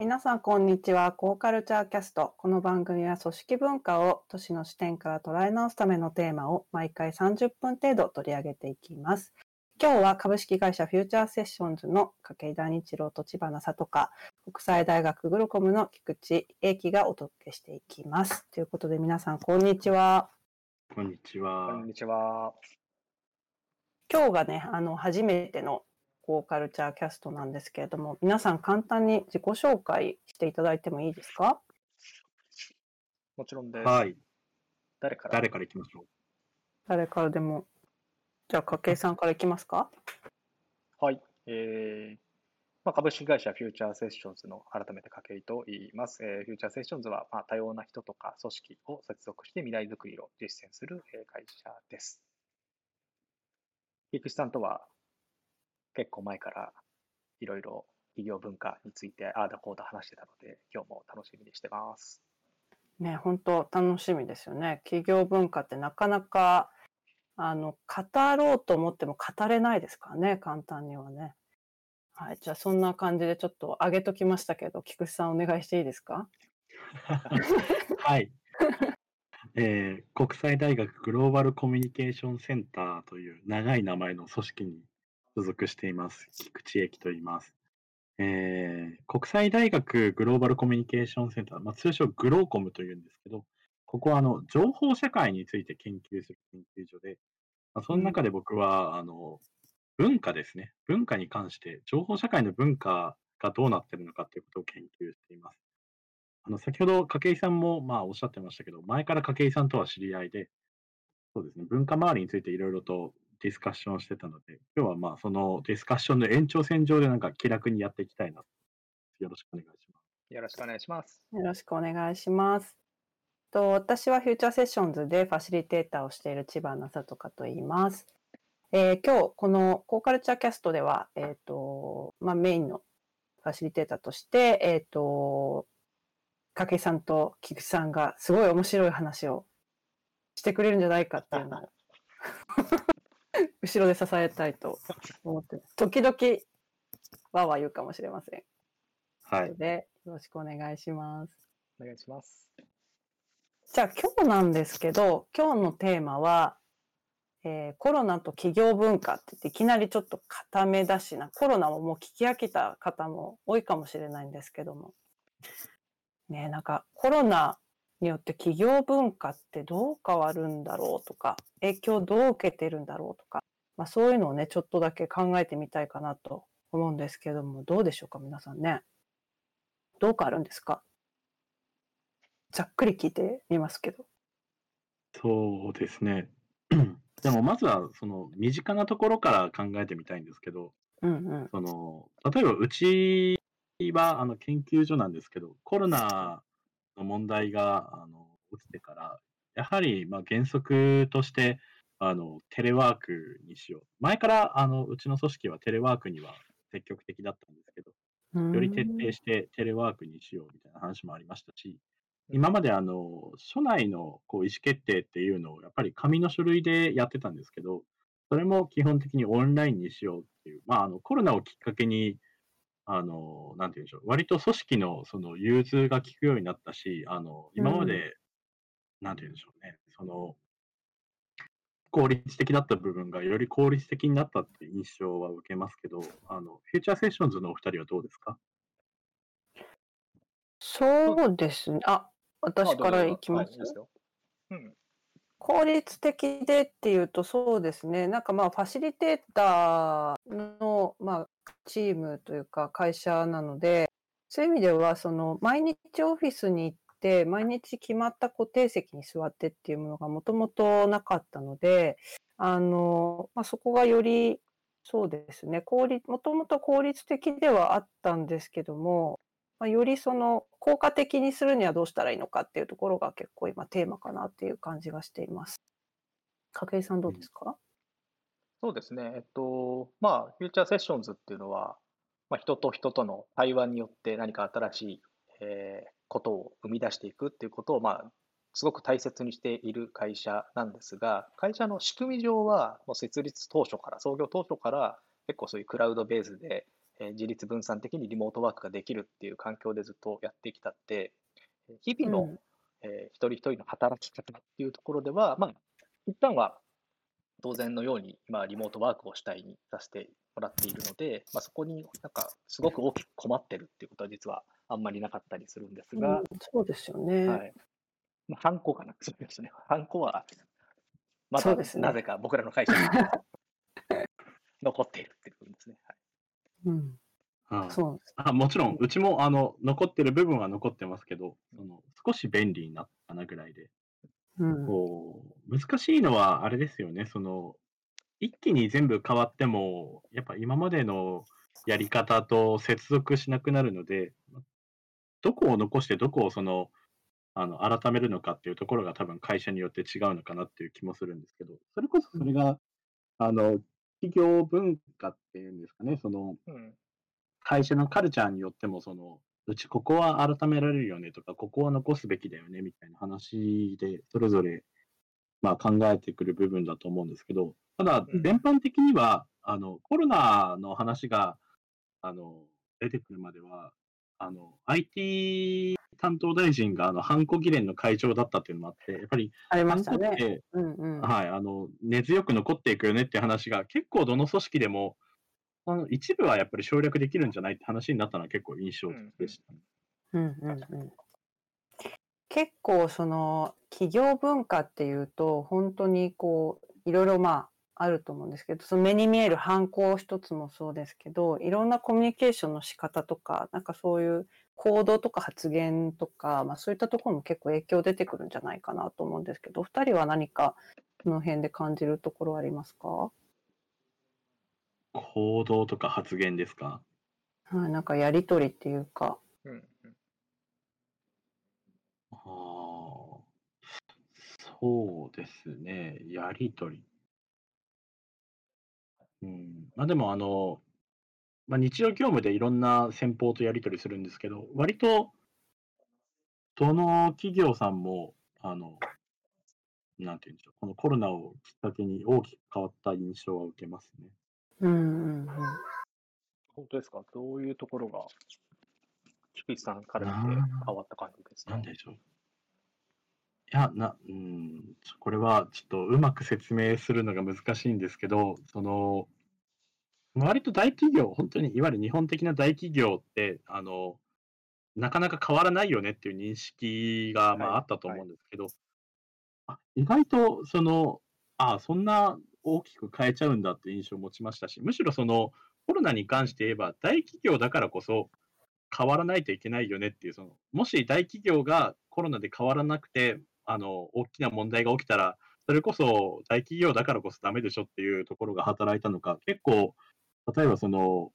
皆さん、こんにちは。コーカルチャーキャスト。この番組は組織文化を都市の視点から捉え直すためのテーマを毎回30分程度取り上げていきます。今日は株式会社フューチャーセッションズの筧大日郎と千葉な里香、国際大学グロコムの菊池英樹がお届けしていきます。ということで皆さん、こんにちは。こんにちは。こんにちは。今日がね、あの、初めてのコーカルチャーキャストなんですけれども、皆さん簡単に自己紹介していただいてもいいですか？もちろんです。はい。誰から？誰からいきましょう？誰からでも。じゃあ、筧さんからいきますか？はい。えーまあ、株式会社フューチャーセッションズの改めて筧と言います。えー、フューチャーセッションズは、まあ、多様な人とか組織を接続して未来づくりを実践する、え会社です。菊池さんとは結構前からいろいろ企業文化についてああだこうだ話してたので、今日も楽しみにしてます。ね、本当楽しみですよね。企業文化ってなかなかあの、語ろうと思っても語れないですからね、簡単にはね。はい。じゃあ、そんな感じでちょっと上げときましたけど、菊池さんお願いしていいですか？はい。えー、国際大学グローバルコミュニケーションセンターという長い名前の組織に所属しています。菊池駅と言います。えー、国際大学グローバルコミュニケーションセンター、まあ、通称グローコムというんですけど、ここはあの情報社会について研究する研究所で、まあ、その中で僕は、あの文化ですね、文化に関して、情報社会の文化がどうなっているのかということを研究しています。あの先ほど筧さんもまあおっしゃってましたけど、前から筧さんとは知り合いで、そうですね、文化周りについていろいろとディスカッションしてたので、今日はまあそのディスカッションの延長線上でなんか気楽にやっていきたいなよろしくお願いします。よろしくお願いします。よろしくお願いします。と私はフューチャーセッションズでファシリテーターをしている千葉なさとかと言います。えー、今日このコーカルチャーキャストでは、えっ、ー、と、まあ、メインのファシリテーターとして、えっ、ー、と、筧さんと菊池さんがすごい面白い話をしてくれるんじゃないかっていうのを 後ろで支えたいと思って時々わわ言うかもしれません。はい。でよろしくお願いします。お願いします。じゃあ今日なんですけど、今日のテーマは、えー、コロナと企業文化ってっていきなりちょっと固めだしな、コロナももう聞き飽きた方も多いかもしれないんですけども。ねなんかコロナによって企業文化ってどう変わるんだろうとか、影響どう受けてるんだろうとか、まあそういうのをね、ちょっとだけ考えてみたいかなと思うんですけども、どうでしょうか、皆さんね。どう変わるんですか？ざっくり聞いてみますけど。そうですね。でもまずはその身近なところから考えてみたいんですけど、うんうん、その例えばうちはあの研究所なんですけど、コロナの問題があの起きてから、やはりまあ原則としてあのテレワークにしよう。前からあのうちの組織はテレワークには積極的だったんですけど、より徹底してテレワークにしようみたいな話もありましたし、今まであの、署内のこう意思決定っていうのをやっぱり紙の書類でやってたんですけど、それも基本的にオンラインにしようっていう、まあ、あのコロナをきっかけに、あの、なんていうんでしょう、割と組織のその融通が効くようになったし、あの、今まで、うん、なんていうんでしょうね、その、効率的だった部分がより効率的になったっていう印象は受けますけど、あの、フューチャーセッションズのお二人はどうですか？そうですね。あ、私からいきます。うん。効率的でっていうとそうですね。なんかまあファシリテーターの、まあ、チームというか会社なので、そういう意味ではその毎日オフィスに行って毎日決まった固定席に座ってっていうものがもともとなかったので、あの、まあ、そこがよりそうですね、効率、もともと効率的ではあったんですけども、まあ、よりその効果的にするにはどうしたらいいのかっていうところが結構今テーマかなっていう感じがしています。筧さんどうですか、そうですね。えっと、まあ、フューチャーセッションズっていうのは、まあ、人と人との対話によって何か新しい、えー、ことを生み出していくっていうことを、まあ、すごく大切にしている会社なんですが、会社の仕組み上は、もう設立当初から、創業当初から、結構そういうクラウドベースで、え自立分散的にリモートワークができるっていう環境でずっとやってきたって、日々の、うん、えー、一人一人の働き方っていうところでは、まあ、一旦は当然のように今、リモートワークを主体にさせてもらっているので、まあ、そこになんかすごく大きく困ってるっていうことは実はあんまりなかったりするんですが、うん、そうですよね。はい。まあ、ハンコかな、そうですね。ハンコは、またなぜか僕らの会社に 残っているっていううん。あそう。あもちろん、うちもあの残ってる部分は残ってますけど、その少し便利になったなぐらいで、うん、こう難しいのはあれですよね、その一気に全部変わっても、やっぱ今までのやり方と接続しなくなるので、どこを残してどこをそのあの改めるのかっていうところが多分会社によって違うのかなっていう気もするんですけど、それこそそれが、あの企業文化っていうんですかね、その、うん。会社のカルチャーによっても、その、うちここは改められるよねとか、ここは残すべきだよねみたいな話で、それぞれ、まあ、考えてくる部分だと思うんですけど、ただ、全般的には、あの、コロナの話が、あの、出てくるまでは、あの、IT 担当大臣が、あの、ハンコ議連の会長だったっていうのもあって、やっぱり、ありましたね。うんうん、はい、あの、根強く残っていくよねっていう話が、結構どの組織でも、あの一部はやっぱり省略できるんじゃないって話になったのは結構印象的でした、ね。うんうんうん、結構その企業文化っていうと本当にこういろいろまああると思うんですけどその目に見える犯行一つもそうですけどいろんなコミュニケーションの仕方とかなんかそういう行動とか発言とか、まあ、そういったところも結構影響出てくるんじゃないかなと思うんですけどお二人は何かその辺で感じるところありますか？行動とか発言ですか？はい、なんかやりとりっていうか。うんうん、ああ、そうですね。やりとり。うん。まあでも、あの、まあ、日常業務でいろんな先方とやりとりするんですけど、割と、どの企業さんも、あの、なんていうんでしょう、このコロナをきっかけに大きく変わった印象は受けますね。うんうんうん。本当ですか？どういうところが、菊池さんから見て変わった感じですか？なんでしょう。いや、な、うん、これはちょっとうまく説明するのが難しいんですけど、その、割と大企業、本当にいわゆる日本的な大企業って、あの、なかなか変わらないよねっていう認識が、まあ、あったと思うんですけど、あ意外と、その、ああ、そんな大きく変えちゃうんだって印象を持ちましたし、むしろそのコロナに関して言えば、大企業だからこそ変わらないといけないよねっていう、そのもし大企業がコロナで変わらなくて、あの大きな問題が起きたら、それこそ大企業だからこそダメでしょっていうところが働いたのか、結構、例えばその、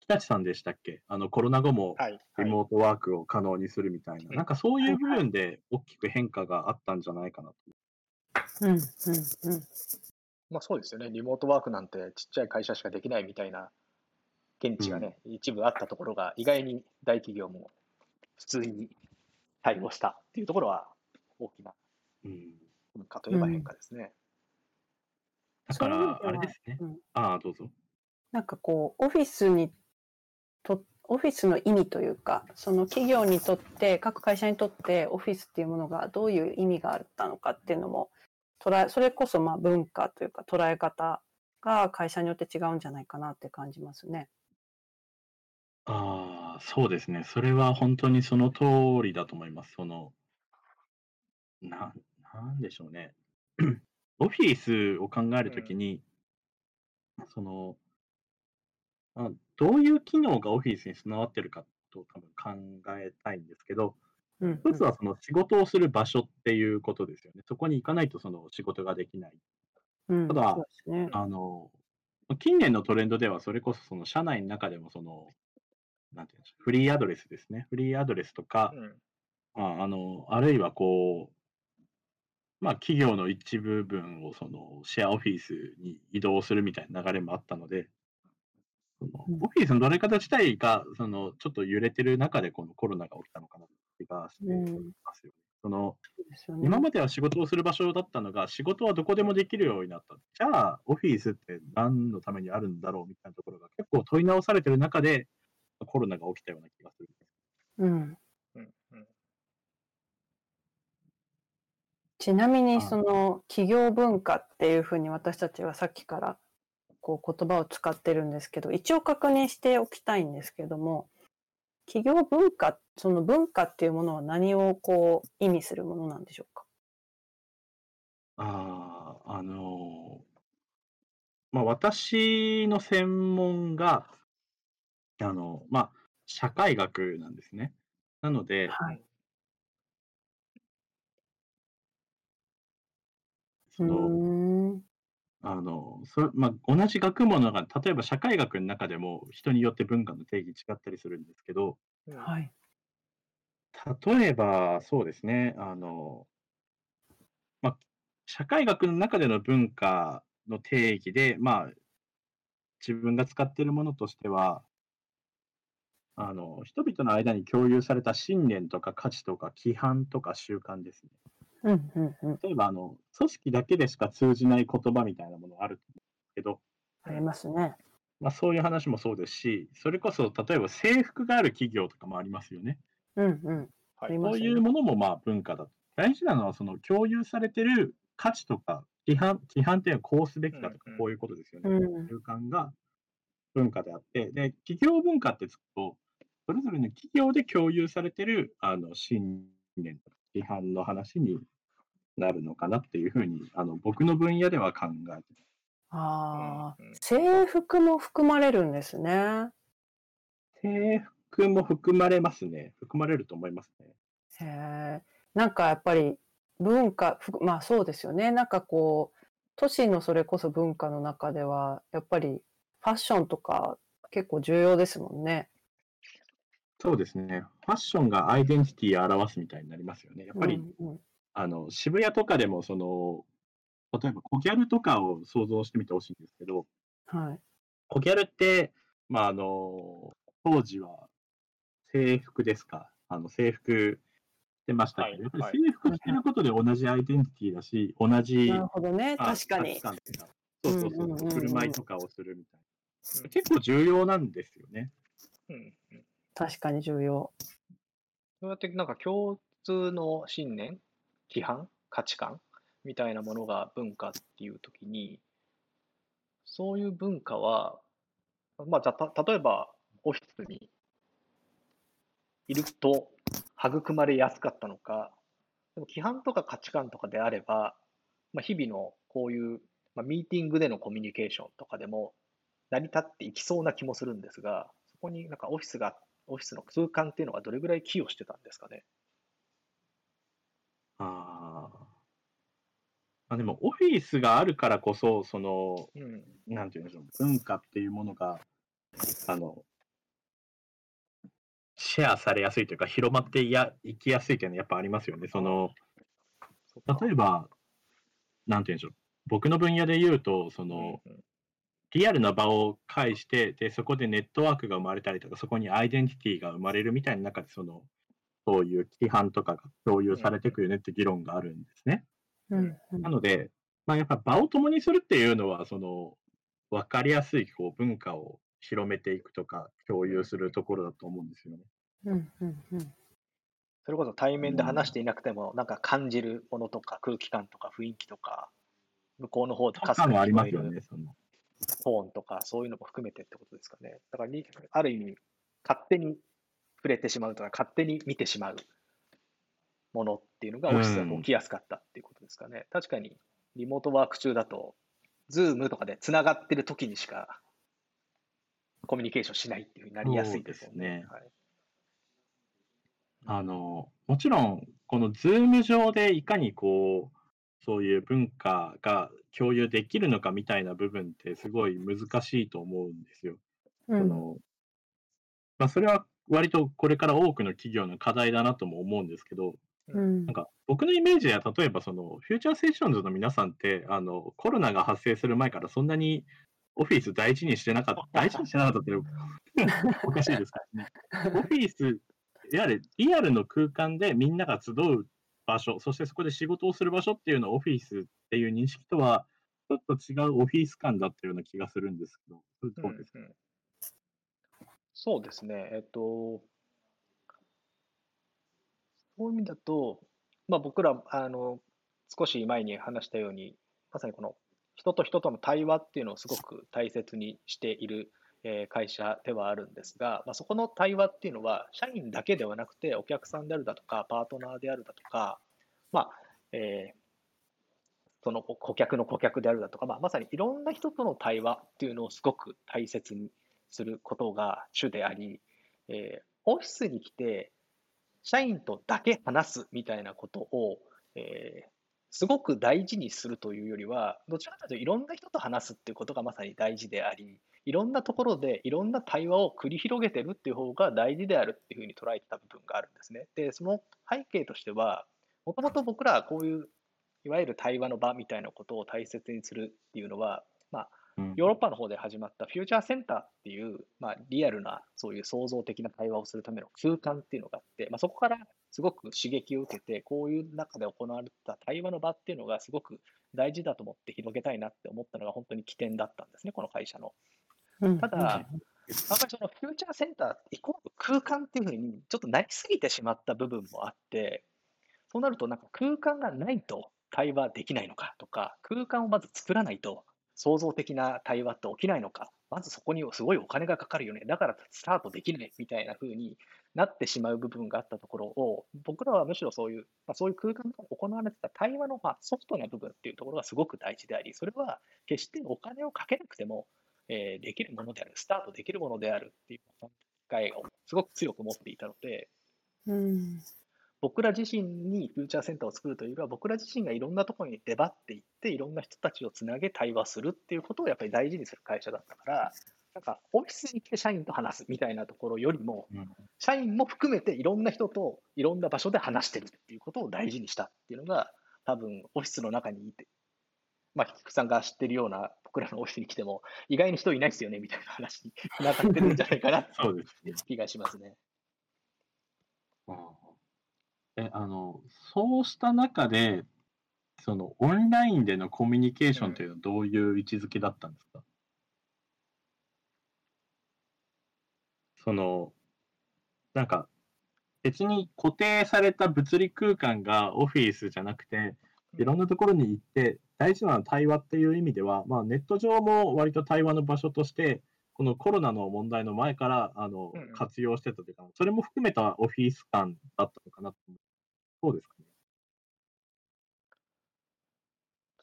日立さんでしたっけ？あのコロナ後もリモートワークを可能にするみたいな、はいはい、なんかそういう部分で大きく変化があったんじゃないかなと。うんうんうん。まあそうですよね。リモートワークなんてちっちゃい会社しかできないみたいな現地がね、うん、一部あったところが、意外に大企業も普通に対応したっていうところは大きな変化といえば変化ですね。だから、あれですね。うん、ああ、どうぞ。なんかこう、オフィスにと、オフィスの意味というか、その企業にとって、各会社にとってオフィスっていうものがどういう意味があったのかっていうのも、捉え、それこそまあ文化というか捉え方が会社によって違うんじゃないかなって感じますね。ああ、そうですね。それは本当にその通りだと思います。その、な、なんでしょうね。オフィスを考えるときに、その、あどういう機能がオフィスに備わってるかと多分考えたいんですけど、うん一つはその仕事をする場所っていうことですよね。そこに行かないとその仕事ができない。うん、ただ、ね、あの、近年のトレンドではそれこそその社内の中でもその、なんていうんでしょう、フリーアドレスですね。フリーアドレスとか、うん、まあ、あの、あるいはこう、まあ、企業の一部分をそのシェアオフィスに移動するみたいな流れもあったので、そのオフィスの捉え方自体がそのちょっと揺れてる中でこのコロナが起きたのかな気がしてますよね。そのですよね。今までは仕事をする場所だったのが、仕事はどこでもできるようになった。じゃあ、オフィスって何のためにあるんだろうみたいなところが結構問い直されてる中で、コロナが起きたような気がする。うん。うんうんちなみにあその企業文化っていうふうに私たちはさっきからこう言葉を使ってるんですけど、一応確認しておきたいんですけども、企業文化、その文化っていうものは何をこう意味するものなんでしょうか？ああ、あのまあ、私の専門が、あの、まあ、社会学なんですね。なので、はい。そうの。あの、そまあ、同じ学問のが、例えば社会学の中でも人によって文化の定義違ったりするんですけど、うんはい。例えば、そうですね、あの、まあ、社会学の中での文化の定義で、まあ、自分が使っているものとしては、あの、人々の間に共有された信念とか価値とか規範とか習慣ですね。うんうんうん。例えば、あの、組織だけでしか通じない言葉みたいなものあると思うんですけど、ありますね。まあ、そういう話もそうですし、それこそ例えば制服がある企業とかもありますよね。うんうん。あはいそういうものもまあ文化だと。大事なのはその共有されてる価値とか規範、規範っていうのはこうすべきだとうんうんかこういうことですよね。うん。習慣が文化であって、で、企業文化ってつくと、それぞれの企業で共有されてるあの信念とか規範の話になるのかなっていうふうに、あの僕の分野では考えてます。ああうんうん、制服も含まれるんですね。制服も含まれますね。含まれると思いますね。へえ。なんかやっぱり文化、ふまあそうですよね。なんかこう、都市のそれこそ文化の中では、やっぱりファッションとか結構重要ですもんね。そうですね。ファッションがアイデンティティを表すみたいになりますよね。やっぱり、うんうんあの渋谷とかでもその、例えばコギャルとかを想像してみてほしいんですけど、はい。コギャルって、まあ、あの当時は制服ですか、あの制服着てましたけど、はいやっぱりはい制服着てることで同じアイデンティティだし、同じなるほどね。まあ確かにそうそうそううんうんうんうん振る舞いとかをするみたいうんな。結構重要なんですよね。うんうん確かに重要。そうやってなんか共通の信念、規範、価値観みたいなものが文化っていうときに、そういう文化は、まあ、た例えばオフィスにいると育まれやすかったのか、でも規範とか価値観とかであれば、まあ、日々のこういう、まあ、ミーティングでのコミュニケーションとかでも成り立っていきそうな気もするんですが、そこになんかオフィスがあっ、オフィスの空間っていうのがどれぐらい寄与してたんですかね。ああ、でも、オフィスがあるからこそ、その、うん。なんていうんでしょう、文化っていうものが、あの、シェアされやすいというか、広まっていやいきやすいというのはやっぱありますよね。その、例えば、なんていうんでしょう、僕の分野で言うと、その、うんうんリアルな場を介して、で、そこでネットワークが生まれたりとか、そこにアイデンティティが生まれるみたいな中で、その、そういう規範とかが共有されていくよねって議論があるんですね。うんうんなので、まあ、やっぱ場を共にするっていうのは、その、分かりやすいこう文化を広めていくとか、共有するところだと思うんですよね。うんうんうんそれこそ対面で話していなくても、なんか感じるものとか空気感とか雰囲気とか、向こうの方でとかすかあり聞こえるますよね。トーンとか、そういうのも含めてってことですかね。だからに、ある意味、勝手に触れてしまうとか、勝手に見てしまうものっていうのがオフィスで起きやすかったっていうことですかね。確かに、リモートワーク中だと、 Zoom とかでつながってる時にしかコミュニケーションしないっていうふうになりやすいですよね。はいあの、もちろん、この Zoom 上でいかにこう、そういう文化が共有できるのかみたいな部分ってすごい難しいと思うんですよ。うんそのまあ、それは割とこれから多くの企業の課題だなとも思うんですけど、うんなんか僕のイメージでは例えばそのフューチャーセッションズの皆さんってあのコロナが発生する前からそんなにオフィス大事にしてなかった、大事にしてなかったって おかしいですからね。オフィス、いわゆるリアルの空間でみんなが集う場所、そしてそこで仕事をする場所っていうのはオフィスっていう認識とは、ちょっと違うオフィス感だったような気がするんですけど、それどうですか、うんうんそうですね。えっと、そういう意味だと、まあ、僕ら、あの、少し前に話したように、まさにこの人と人との対話っていうのをすごく大切にしている、会社ではあるんですが、まあ、そこの対話っていうのは、社員だけではなくて、お客さんであるだとか、パートナーであるだとか、まあ、えーその顧客の顧客であるだとか、まあ、まさにいろんな人との対話っていうのをすごく大切にすることが主であり、えーオフィスに来て、社員とだけ話すみたいなことを、えーすごく大事にするというよりは、どちらかというといろんな人と話すっていうことがまさに大事であり、いろんなところでいろんな対話を繰り広げてるっていう方が大事であるっていうふうに捉えてた部分があるんですね。で、その背景としては、もともと僕らはこういういわゆる対話の場みたいなことを大切にするっていうのは、まあ、うんヨーロッパの方で始まったフューチャーセンターっていう、まあ、リアルなそういう創造的な対話をするための空間っていうのがあって、まあ、そこからすごく刺激を受けて、こういう中で行われた対話の場っていうのがすごく大事だと思って広げたいなって思ったのが本当に起点だったんですね、この会社の。うんただ、あんまりそのフューチャーセンターイコール空間っていうふうにちょっとなりすぎてしまった部分もあって、そうなるとなんか空間がないと対話できないのかとか、空間をまず作らないと創造的な対話って起きないのか、まずそこにすごいお金がかかるよね、だからスタートできないみたいな風になってしまう部分があったところを、僕らはむしろそういう、まあ、そういう空間で行われてた対話のまあソフトな部分っていうところがすごく大事であり、それは決してお金をかけなくても、えーできるものである、スタートできるものであるっていう考えをすごく強く持っていたので、うん僕ら自身にフューチャーセンターを作るというよりは、僕ら自身がいろんなところに出張っていって、いろんな人たちをつなげ対話するっていうことをやっぱり大事にする会社だったから、なんかオフィスに来て社員と話すみたいなところよりも、うん。社員も含めていろんな人といろんな場所で話してるっていうことを大事にしたっていうのが、多分オフィスの中にいて、まあ、菊池さんが知ってるような僕らのオフィスに来ても、意外に人いないですよねみたいな話につ ながってるんじゃないかなってそうですね。気がしますね。あーえ、あの、そうした中で、そのオンラインでのコミュニケーションというのはどういう位置づけだったんですか、その、なんか、別に固定された物理空間がオフィスじゃなくて、いろんなところに行って、大事なのは対話っていう意味では、まあ、ネット上も割と対話の場所として、このコロナの問題の前からあのうんうん活用してたというか、それも含めたオフィス感だったのかなと。そうですかね？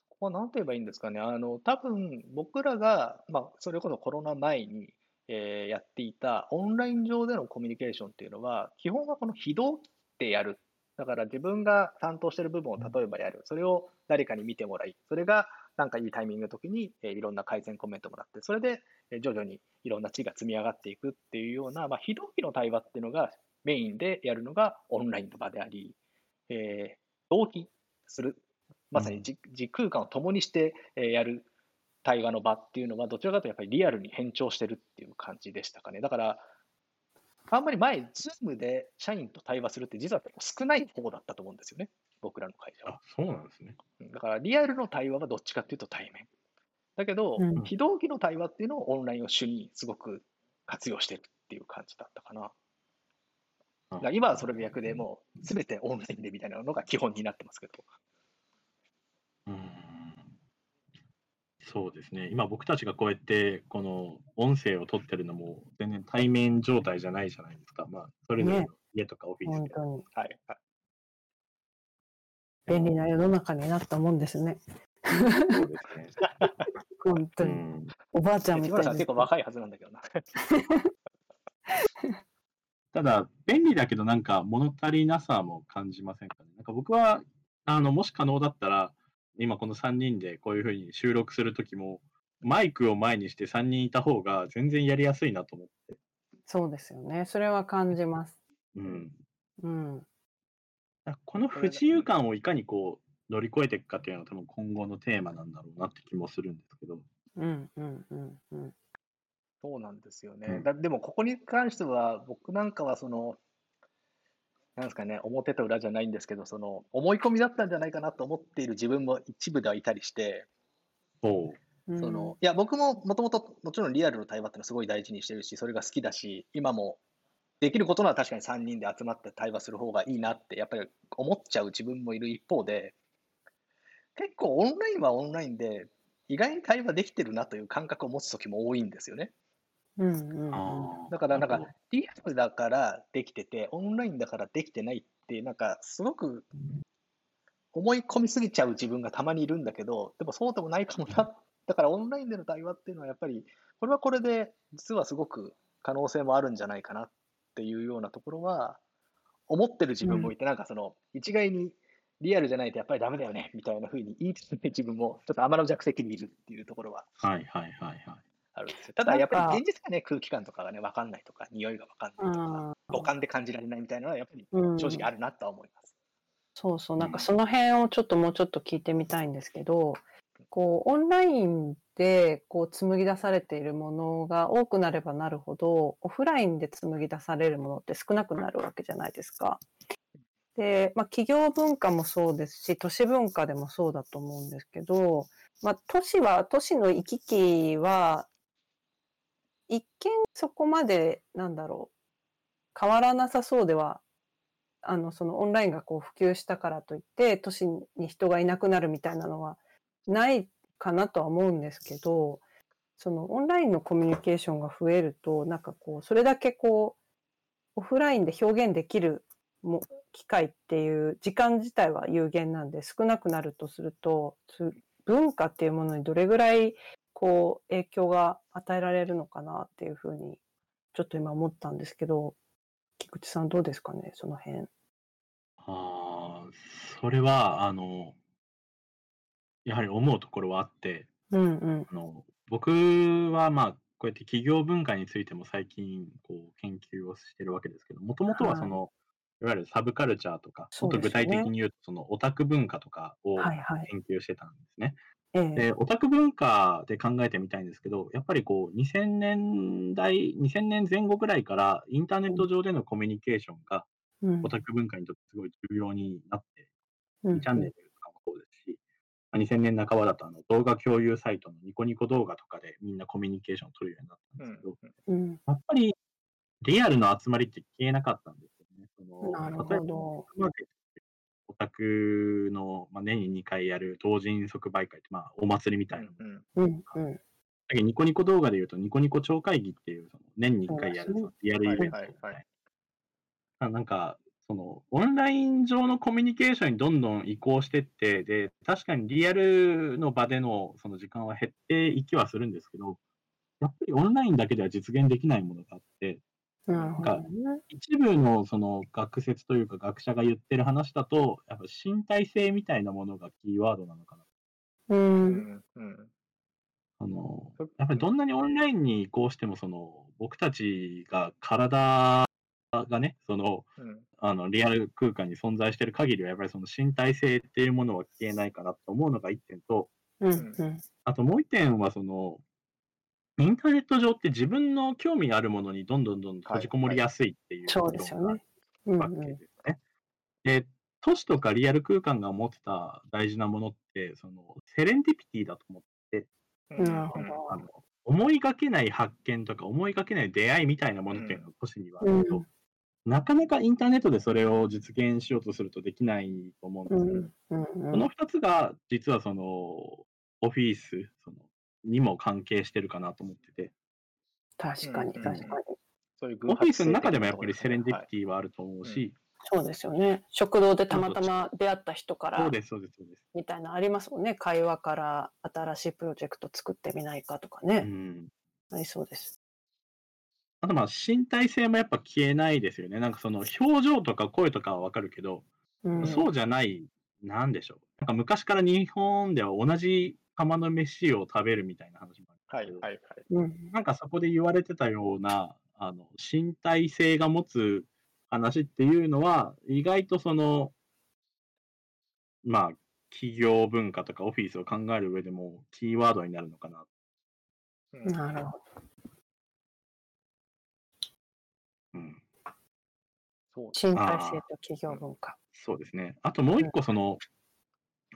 ここは何と言えばいいんですかね？あの、多分僕らが、まあ、それこそコロナ前に、えーやっていたオンライン上でのコミュニケーションっていうのは、基本はこの非同期でやる。だから自分が担当している部分を例えばやる。それを誰かに見てもらい、それがなんかいいタイミングの時に、えーいろんな改善コメントもらって、それでえー徐々にいろんな地が積み上がっていくっていうような、まあ、非同期の対話っていうのがメインでやるのがオンラインの場であり、えー同期する、まさに時時空間を共にしてえーやる対話の場っていうのは、どちらかというとやっぱりリアルに変調してるっていう感じでしたかね。だから、あんまり前、ズームで社員と対話するって実は少ない方だったと思うんですよね、僕らの会社は。あ、そうなんですね。うんだから、リアルの対話はどっちかっていうと対面。だけどうん、非同期の対話っていうのをオンラインを主にすごく活用してるっていう感じだったかな。だから今はそれが逆でもう全てオンラインでみたいなのが基本になってますけど。うーんそうですね。今僕たちがこうやってこの音声を取ってるのも全然対面状態じゃないじゃないですか。まあ、それぞれのね家とかオフィスで。本当にはい。はい便利な世の中になったもんですね。そうですね。本当に。うんおばあちゃんみたいに結構若いはずなんだけどな。ただ、便利だけどなんか物足りなさも感じませんかね。なんか僕は、あの、もし可能だったら、今この3人でこういうふうに収録するときも、マイクを前にして3人いた方が全然やりやすいなと思って。そうですよね。それは感じます。うん。うん。この不自由感をいかにこう乗り越えていくかっていうのが多分今後のテーマなんだろうなって気もするんですけど。うんうんうんうん。そうなんですよね。うんだでも、ここに関しては、僕なんかは、その、なんですかね、表と裏じゃないんですけど、その思い込みだったんじゃないかなと思っている自分も一部ではいたりして、そのいや僕ももともともちろんリアルの対話ってのはすごい大事にしてるし、それが好きだし、今もできることなら確かに3人で集まって対話する方がいいなってやっぱり思っちゃう自分もいる一方で、結構オンラインはオンラインで、意外に対話できてるなという感覚を持つ時も多いんですよね。うんうんだからなんかリアルだからできてて、オンラインだからできてないって、なんかすごく思い込みすぎちゃう自分がたまにいるんだけど、でもそうでもないかもな。だからオンラインでの対話っていうのはやっぱり、これはこれで実はすごく可能性もあるんじゃないかなっていうようなところは思ってる自分もいて、なんかその一概にリアルじゃないとやっぱりダメだよねみたいな風に言いつつね自分もちょっと天の弱席にいるっていうところははいはいはいはい。あるんですよ。ただやっぱり現実がね、空気感とかがね、わかんないとか、匂いがわかんないとか、五感で感じられないみたいなのはやっぱりうん正直あるなとは思います。そうそう、なんかその辺をちょっともうちょっと聞いてみたいんですけど、こう、オンラインでこう紡ぎ出されているものが多くなればなるほど、オフラインで紡ぎ出されるものって少なくなるわけじゃないですか。で、まあ、企業文化もそうですし、都市文化でもそうだと思うんですけど、まあ、都市は、都市の行き来は、一見そこまで、なんだろう、変わらなさそうではあの、そのオンラインがこう普及したからといって、都市に人がいなくなるみたいなのはないかなとは思うんですけど、そのオンラインのコミュニケーションが増えると、なんかこう、それだけこう、オフラインで表現できるも機会っていう時間自体は有限なんで少なくなるとすると、文化っていうものにどれぐらいこう影響が与えられるのかなっていうふうにちょっと今思ったんですけど、菊池さんどうですかね、その辺。ああ、それは、あの、やはり思うところはあって、うんうん。あの僕はまあ、こうやって企業文化についても最近こう研究をしてるわけですけど、もともとははいその、いわゆるサブカルチャーとか、もっと具体的に言うと、そのオタク文化とかをはいはい。研究してたんですね。ええで、オタク文化で考えてみたいんですけど、やっぱりこう、2000年代、2000年前後ぐらいから、インターネット上でのコミュニケーションが、うんオタク文化にとってすごい重要になって、うんチャンネルとかもそうですし、まあ2000年半ばだとあの動画共有サイトのニコニコ動画とかでみんなコミュニケーションを取るようになったんですけど、うん。やっぱりリアルの集まりって消えなかったんですよね。そのなるほど。マーケットってオタクの、まあ、年に2回やる同人即売会って、まあ、お祭りみたいな。うんうんうん。だけどニコニコ動画で言うと、ニコニコ超会議っていう、その年に1回やるリアルイベントみたいな。なんか、そのオンライン上のコミュニケーションにどんどん移行してって、で、確かにリアルの場でのその時間は減っていきはするんですけど、やっぱりオンラインだけでは実現できないものがあって、なるほどね。一部のその学説というか学者が言ってる話だと、やっぱ身体性みたいなものがキーワードなのかな。う。うんんうんあのそやっぱりどんなにオンラインに移行しても、その僕たちが体がね、そのうんあのリアル空間に存在している限りは、やっぱりその身体性っていうものは消えないかなと思うのが一点と、うんうん。あともう一点は、そのインターネット上って自分の興味あるものにどんどんどんどん閉じこもりやすいっていうそうですよね。うんわけですね。で、都市とかリアル空間が持ってた大事なものって、そのセレンディピティだと思って、うんなるほど。あの思いがけない発見とか思いがけない出会いみたいなものっていうのが都市にはあるけど、うん。なかなかインターネットでそれを実現しようとするとできないと思うんうですけど、んうんこの2つが実はそのオフィスそのにも関係してるかなと思ってて、確かにうん確かに。そういう偶オフィスの中でもやっぱりセレンディピティはあると思うし、そうですよね。食堂でたまたま出会った人からそうです、そうです、そうです。みたいなのありますもんね。会話から新しいプロジェクト作ってみないかとかうね。んありそうです。あとまあ身体性もやっぱ消えないですよね。なんかその表情とか声とかはわかるけど、うん。そうじゃない、なんでしょう。なんか昔から日本では同じ釜の飯を食べるみたいな話もあるんですけど、はいはいはい。うん。なんかそこで言われてたような、あの、身体性が持つ話っていうのは、意外とその、まあ、企業文化とかオフィスを考える上でもキーワードになるのかな。うんなるほうん。そう身体性と企業文化。そうですね。あともう一個、その、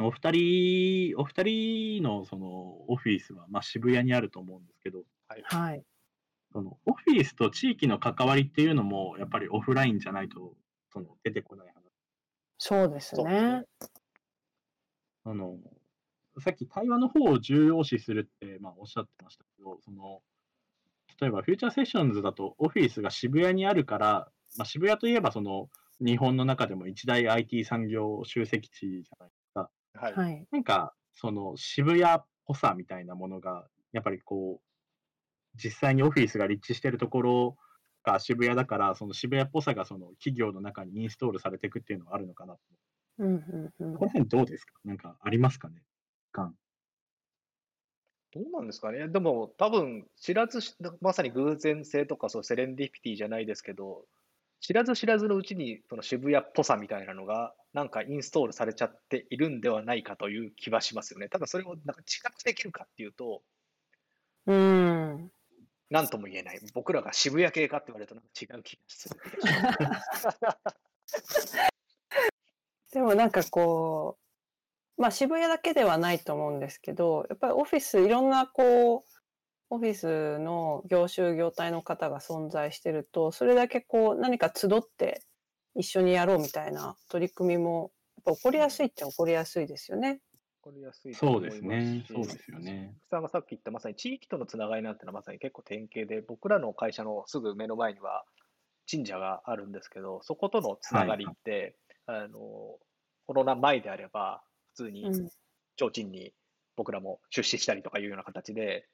お二人、お二人のそのオフィスは、まあ、渋谷にあると思うんですけど、はい。はい。そのオフィスと地域の関わりっていうのも、やっぱりオフラインじゃないとその出てこない話。そうですねね。あのさっき対話の方を重要視するって、まあ、おっしゃってましたけど、その例えばフューチャーセッションズだとオフィスが渋谷にあるから、まあ、渋谷といえばその日本の中でも一大 IT 産業集積地じゃないですか。はい。はい。なんか、その渋谷っぽさみたいなものが、やっぱりこう、実際にオフィスが立地してるところが渋谷だから、その渋谷っぽさがその企業の中にインストールされていくっていうのはあるのかなと。うんうんうんこの辺どうですか？なんかありますかね？感。どうなんですかね？でも、多分知らずし、まさに偶然性とかそうセレンディピティじゃないですけど、知らず知らずのうちにその渋谷っぽさみたいなのが、なんかインストールされちゃっているんではないかという気はしますよね。ただそれをなんか知覚できるかっていうと、うん。なんとも言えない。僕らが渋谷系かって言われるとなんか違う気がする。でもなんかこう、まあ渋谷だけではないと思うんですけど、やっぱりオフィス、いろんなこう、オフィスの業種、業態の方が存在してると、それだけこう何か集って一緒にやろうみたいな取り組みも、やっぱ起こりやすいっちゃ起こりやすいですよね。これやすいとそう思いますですね。しそうですよね。福さんがさっき言ったまさに地域とのつながりなんてのはまさに結構典型で、僕らの会社のすぐ目の前には神社があるんですけど、そことのつながりって、あのコロナ前であれば、普通にうん。提灯に僕らも出資したりとかいうような形で、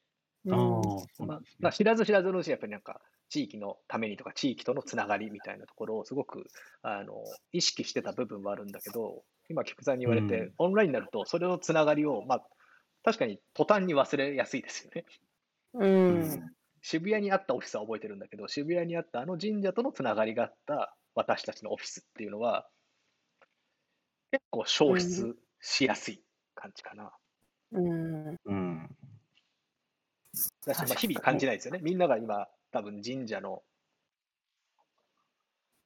まあ。まあ知らず知らずのうちにやっぱりなんか地域のためにとか地域とのつながりみたいなところをすごくあの意識してた部分はあるんだけど今菊さんに言われて、うんオンラインになるとそれのつながりをまあ確かに途端に忘れやすいですよね。う。うん渋谷にあったオフィスは覚えてるんだけど渋谷にあったあの神社とのつながりがあった私たちのオフィスっていうのは結構消失しやすい感じかな。うん。うん。だしまあ日々感じないですよね。みんなが今多分神社の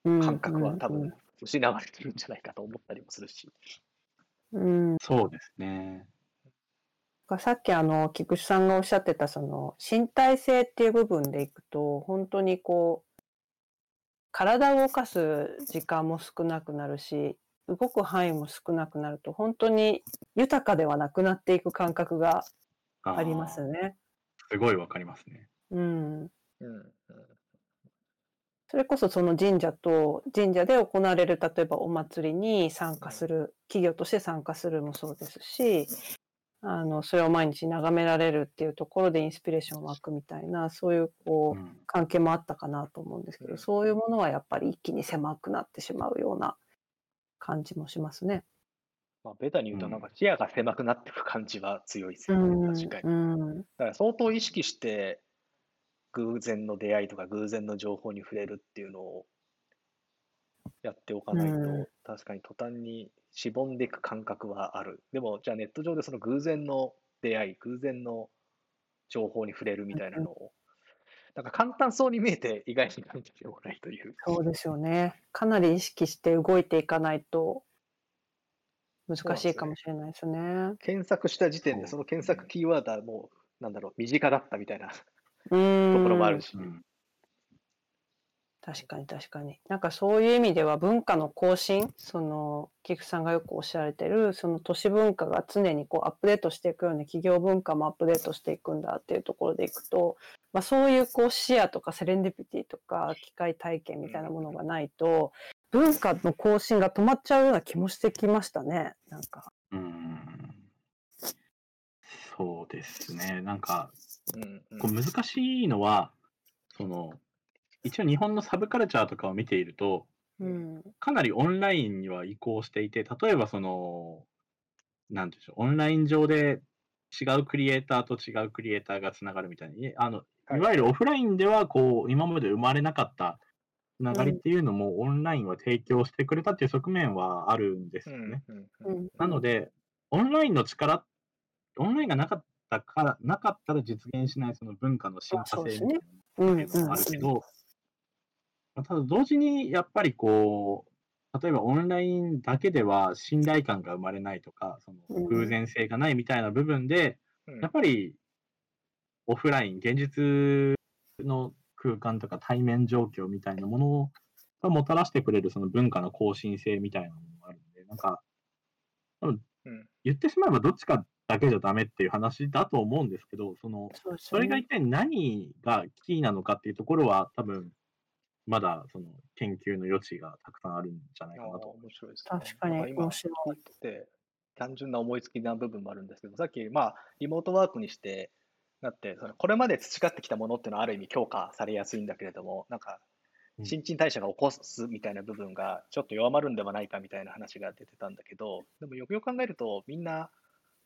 うん感覚は多分失われてるんじゃないかと思ったりもするし。うん。そうですね。さっきあの菊池さんがおっしゃってたその身体性っていう部分でいくと本当にこう体を動かす時間も少なくなるし動く範囲も少なくなると本当に豊かではなくなっていく感覚がありますね。すごいわかりますね。うん、うん。それこそその神社と神社で行われる例えばお祭りに参加する企業として参加するもそうですしあのそれを毎日眺められるっていうところでインスピレーションを湧くみたいなそういうこううん。関係もあったかなと思うんですけど、うん。そういうものはやっぱり一気に狭くなってしまうような感じもしますね。まあ、ベタに言うと、うんなんか視野が狭くなっていく感じは強いですうよね、ん確かに。うんだから相当意識して、偶然の出会いとか偶然の情報に触れるっていうのをやっておかないと、うん確かに途端にしぼんでいく感覚はある。でも、じゃあネット上でその偶然の出会い、偶然の情報に触れるみたいなのを、なんか簡単そうに見えて意外に感じてもないという。そうですよね。かなり意識して動いていかないと難しいかもしれないですね。検索した時点で、その検索キーワードはもう、なんだろう、身近だったみたいなうところもあんるし。うん確かに確かに。なんかそういう意味では文化の更新、その菊さんがよくおっしゃられてる、その都市文化が常にこうアップデートしていくように企業文化もアップデートしていくんだっていうところでいくと、まあ、そういうこう視野とかセレンディピティとか機械体験みたいなものがないと、文化の更新が止まっちゃうような気もしてきましたね。なんか。うんそうですね。なんか、うんうんこう難しいのは、その、一応日本のサブカルチャーとかを見ていると、うん。かなりオンラインには移行していて、例えばその、なんていうんでしょう、オンライン上で違うクリエイターと違うクリエイターがつながるみたいに、あの、はいいわゆるオフラインでは、こう、今まで生まれなかったつながりっていうのも、オンラインは提供してくれたっていう側面はあるんですよね。なので、オンラインの力、オンラインがなかったから、なかったら実現しないその文化の進化性みたいなのもあるけど、まあただ同時にやっぱりこう、例えばオンラインだけでは信頼感が生まれないとか、そのうん偶然性がないみたいな部分で、うん。やっぱりオフライン、現実の空間とか対面状況みたいなものがもたらしてくれるその文化の更新性みたいなものがあるんで、なんか、多分うん。言ってしまえばどっちかだけじゃダメっていう話だと思うんですけど、その、それがね一体何がキーなのかっていうところは、多分まだその研究の余地がたくさんあるんじゃないかなと。面白いですね。確かに面白い。単純な思いつきな部分もあるんですけど、さっき、まあ、リモートワークにして、なって、そのこれまで培ってきたものっていうのはある意味強化されやすいんだけれども、なんかうん。新陳代謝が起こすみたいな部分がちょっと弱まるんではないかみたいな話が出てたんだけど、でもよくよく考えると、みんな、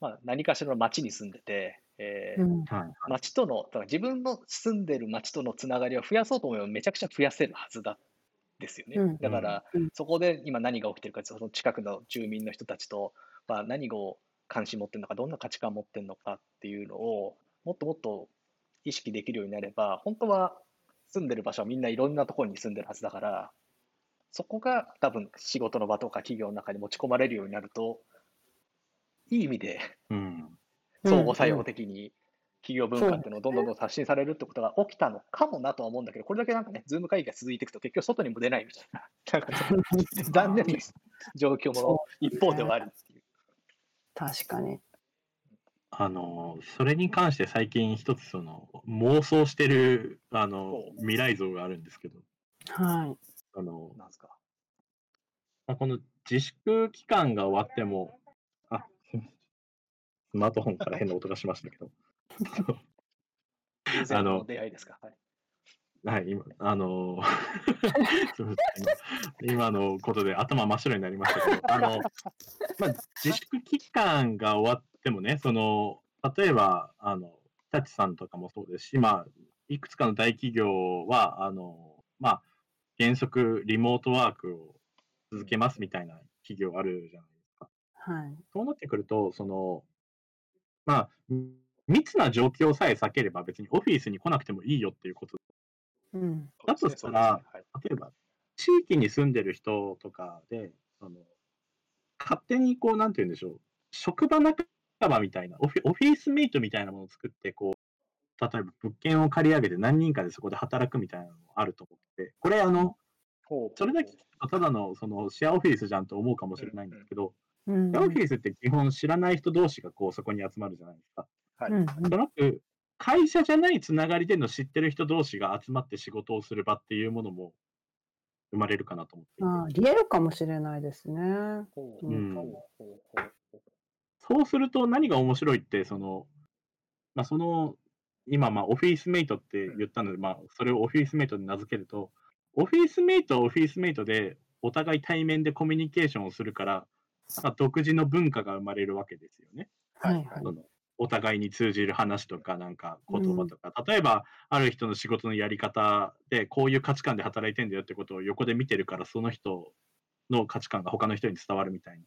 まあ、何かしらの町に住んでて、えーうん。はい。町との、だから自分の住んでる町とのつながりを増やそうと思えばめちゃくちゃ増やせるはずだですよね。うん。だから、うん。そこで今何が起きてるか、その近くの住民の人たちと、まあ、何を関心持ってるのか、どんな価値観持ってるのかっていうのを、もっともっと意識できるようになれば、本当は住んでる場所はみんないろんなところに住んでるはずだから、そこが多分仕事の場とか企業の中に持ち込まれるようになると、いい意味でうん。相互作用的に企業文化っていうのをどんどんどん発信されるってことが起きたのかもなとは思うんだけど、これだけなんかね、ズーム会議が続いていくと結局外にも出ないみたいな、なんか残念な状況も一方ではあるっていう。確かに。あの、それに関して最近一つその妄想してるあの未来像があるんですけど、はい。あの、なんですか？まあ、この自粛期間が終わっても、あ、すいませんスマートフォンから変な音がしましたけど、偶然の出会いですか？はい。はい、今、あの すいません今今のことで頭真っ白になりましたけど、あの、まあ、自粛期間が終わってもね、その、例えば、あの、日立さんとかもそうですし、まあ、いくつかの大企業は、あの、まあ、原則リモートワークを続けますみたいな企業あるじゃないですか。はい。そうなってくると、その、まあ、密な状況さえ避ければ別にオフィスに来なくてもいいよっていうことうん。だとしたらそうですね。例えば、地域に住んでる人とかで、その勝手にこう、なんて言うんでしょう、職場仲間みたいな、オフィオフィスメイトみたいなものを作って、こう、例えば物件を借り上げて何人かでそこで働くみたいなのもあると思って、これ、あの、それだけただのそのシェアオフィスじゃんと思うかもしれないんですけど、うん。シェアオフィスって基本知らない人同士がこうそこに集まるじゃないですか。はい。うんじゃなく、会社じゃないつながりでの知ってる人同士が集まって仕事をする場っていうものも生まれるかなと思っていて。ああ、リエルかもしれないですね。ほううんそうすると何が面白いって、その、まあ、その、今、まあ、オフィスメイトって言ったので、まあ、それをオフィスメイトで名付けると、オフィスメイトはオフィスメイトで、お互い対面でコミュニケーションをするから、独自の文化が生まれるわけですよね。はいはい。お互いに通じる話とか、なんか言葉とか、例えば、ある人の仕事のやり方で、こういう価値観で働いてんだよってことを横で見てるから、その人の価値観が他の人に伝わるみたいな。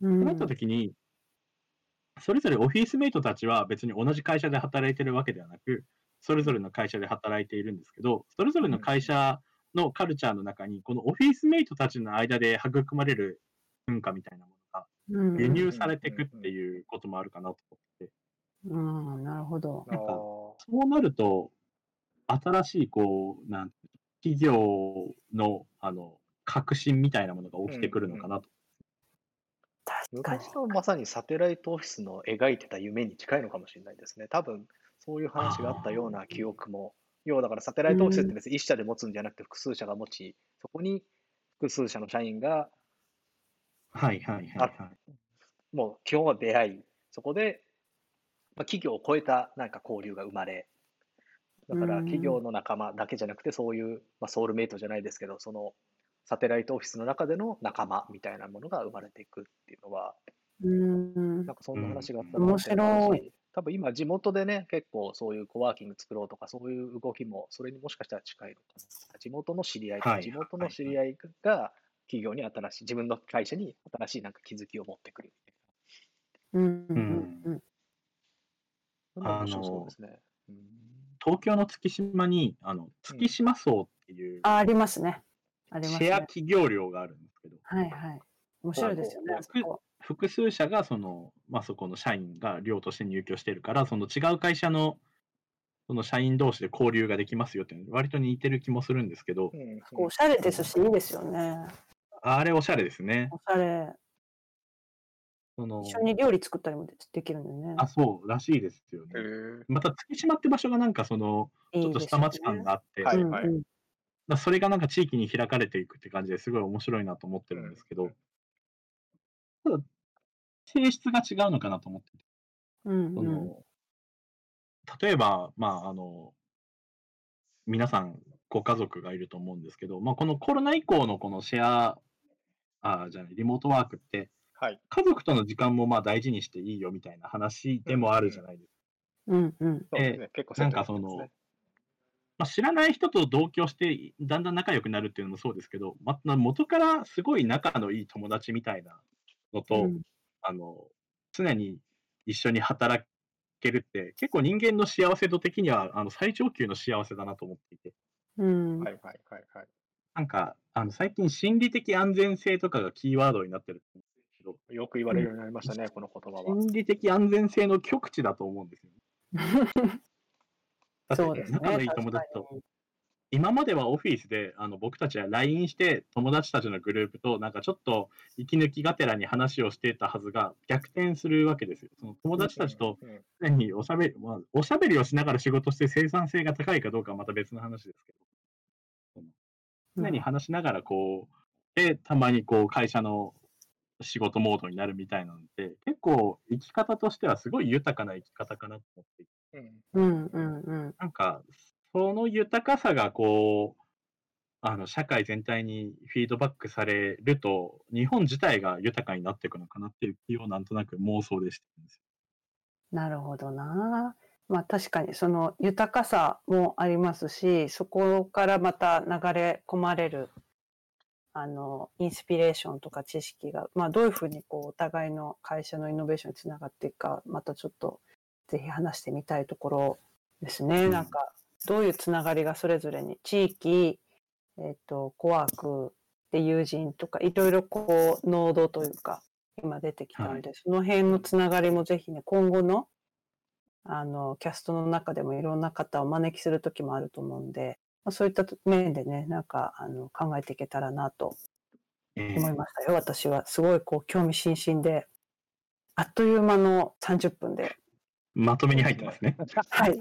うん。ってなった時に、それぞれオフィスメイトたちは別に同じ会社で働いてるわけではなく、それぞれの会社で働いているんですけど、それぞれの会社のカルチャーの中に、このオフィスメイトたちの間で育まれる文化みたいなものがうん。輸入されていくっていうこともあるかなと思ってて、うん、なるほど。あなんかーそうなると、新しい、こう、なん企業の、あの、革新みたいなものが起きてくるのかなと。確かに。昔のまさにサテライトオフィスの描いてた夢に近いのかもしれないですね。多分そういう話があったような記憶も。要はだからサテライトオフィスって別に一社で持つんじゃなくて複数社が持ち、そこに複数社の社員がはいはいはいはい。もう基本は出会い、そこで、まあ、企業を超えたなんか交流が生まれ、だからうん。企業の仲間だけじゃなくて、そういう、まあ、ソウルメイトじゃないですけど、そのサテライトオフィスの中での仲間みたいなものが生まれていくっていうのは、うん。なんかそんな話があった面白多分今地元でね、結構そういうコワーキング作ろうとか、そういう動きも、それにもしかしたら近いのかな。地元の知り合いはい。地元の知り合いが企業に新しい、自分の会社に新しいなんか気づきを持ってくるみたいうんうんうんな。面白そうですね。うん東京の月島に、あの、月島荘っっていう、あ、ありますね。ありますね。シェア企業量があるんですけど、はいはい。面白いですよね。複数社がその、まあ、そこの社員が寮として入居してるから、その違う会社のその社員同士で交流ができますよっていうの割と似てる気もするんですけどう、んこうおしゃれですし、いいですよね。あれおしゃれですね。おしゃれ。その。一緒に料理作ったりもでできるんでね。あ、そうらしいですよね。また月島って場所がなんかその、ちょっと下町感があって、はいうんうん。まあそれがなんか地域に開かれていくって感じですごい面白いなと思ってるんですけど、ただ、性質が違うのかなと思ってて、うんうん。その例えば、まあ、あの、皆さんご家族がいると思うんですけど、まあ、このコロナ以降のこのシェア、あじゃない、リモートワークって、はい。家族との時間もまあ大事にしていいよみたいな話でもあるじゃないですか。うんうん。結構セットになってますねまあ、知らない人と同居して、だんだん仲良くなるっていうのもそうですけど、まあ、元からすごい仲のいい友達みたいなのと、うんあの常に一緒に働けるって、結構人間の幸せ度的にはあの最上級の幸せだなと思っていて、うんはいはいはいはい。なんかあの最近、心理的安全性とかがキーワードになってると思うんですけど、よく言われるようになりましたね、この言葉は。心理的安全性の極致だと思うんですよね。そうですね。仲のいい友達と今まではオフィスであの僕たちは LINE して友達たちのグループとなんかちょっと息抜きがてらに話をしていたはずが逆転するわけですよ。その友達たちと常におしゃべり、まあ、おしゃべりをしながら仕事して生産性が高いかどうかはまた別の話ですけど、常に話しながらこう、で、たまにこう会社の仕事モードになるみたいなのって結構生き方としてはすごい豊かな生き方かなと思っていてうんうんうんうん。なんか、その豊かさがこう、あの社会全体にフィードバックされると、日本自体が豊かになっていくのかなっていう気をなんとなく妄想でしてるんですなるほどな。まあ確かにその豊かさもありますし、そこからまた流れ込まれるあのインスピレーションとか知識が、まあどういうふうにこうお互いの会社のイノベーションにつながっていくか、またちょっとぜひ話してみたいところですね。うんなんかどういうつながりがそれぞれに地域、えっ、とコワークで友人とかいろいろこうノードというか今出てきたので、その辺のつながりもぜひね今後のあのキャストの中でもいろんな方をお招きする時もあると思うんで、まあ、そういった面でねなんかあの考えていけたらなとえ思いましたよ、私は。すごいこう興味津々であっという間の30分で。まとめに入ってますね。はい。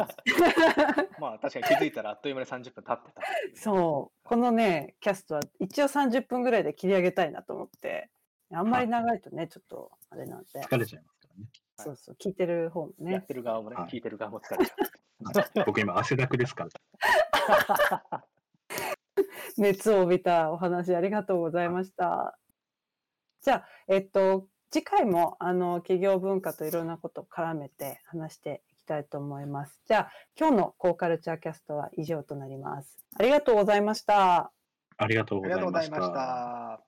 まあ確かに気づいたらあっという間に30分経ってた。そう。このねキャストは一応30分ぐらいで切り上げたいなと思って。あんまり長いとねちょっとあれなんで。疲れちゃいますからね。そうそう。聞いてる方もやねってる側もねはい、聞いてる側も疲れちゃう。僕今汗だくですから。熱を帯びたお話ありがとうございました。じゃあ、えっと、次回もあの企業文化といろんなことを絡めて話していきたいと思います。じゃあ、今日のコーカルチャーキャストは以上となります。ありがとうございました。ありがとうございまし。た。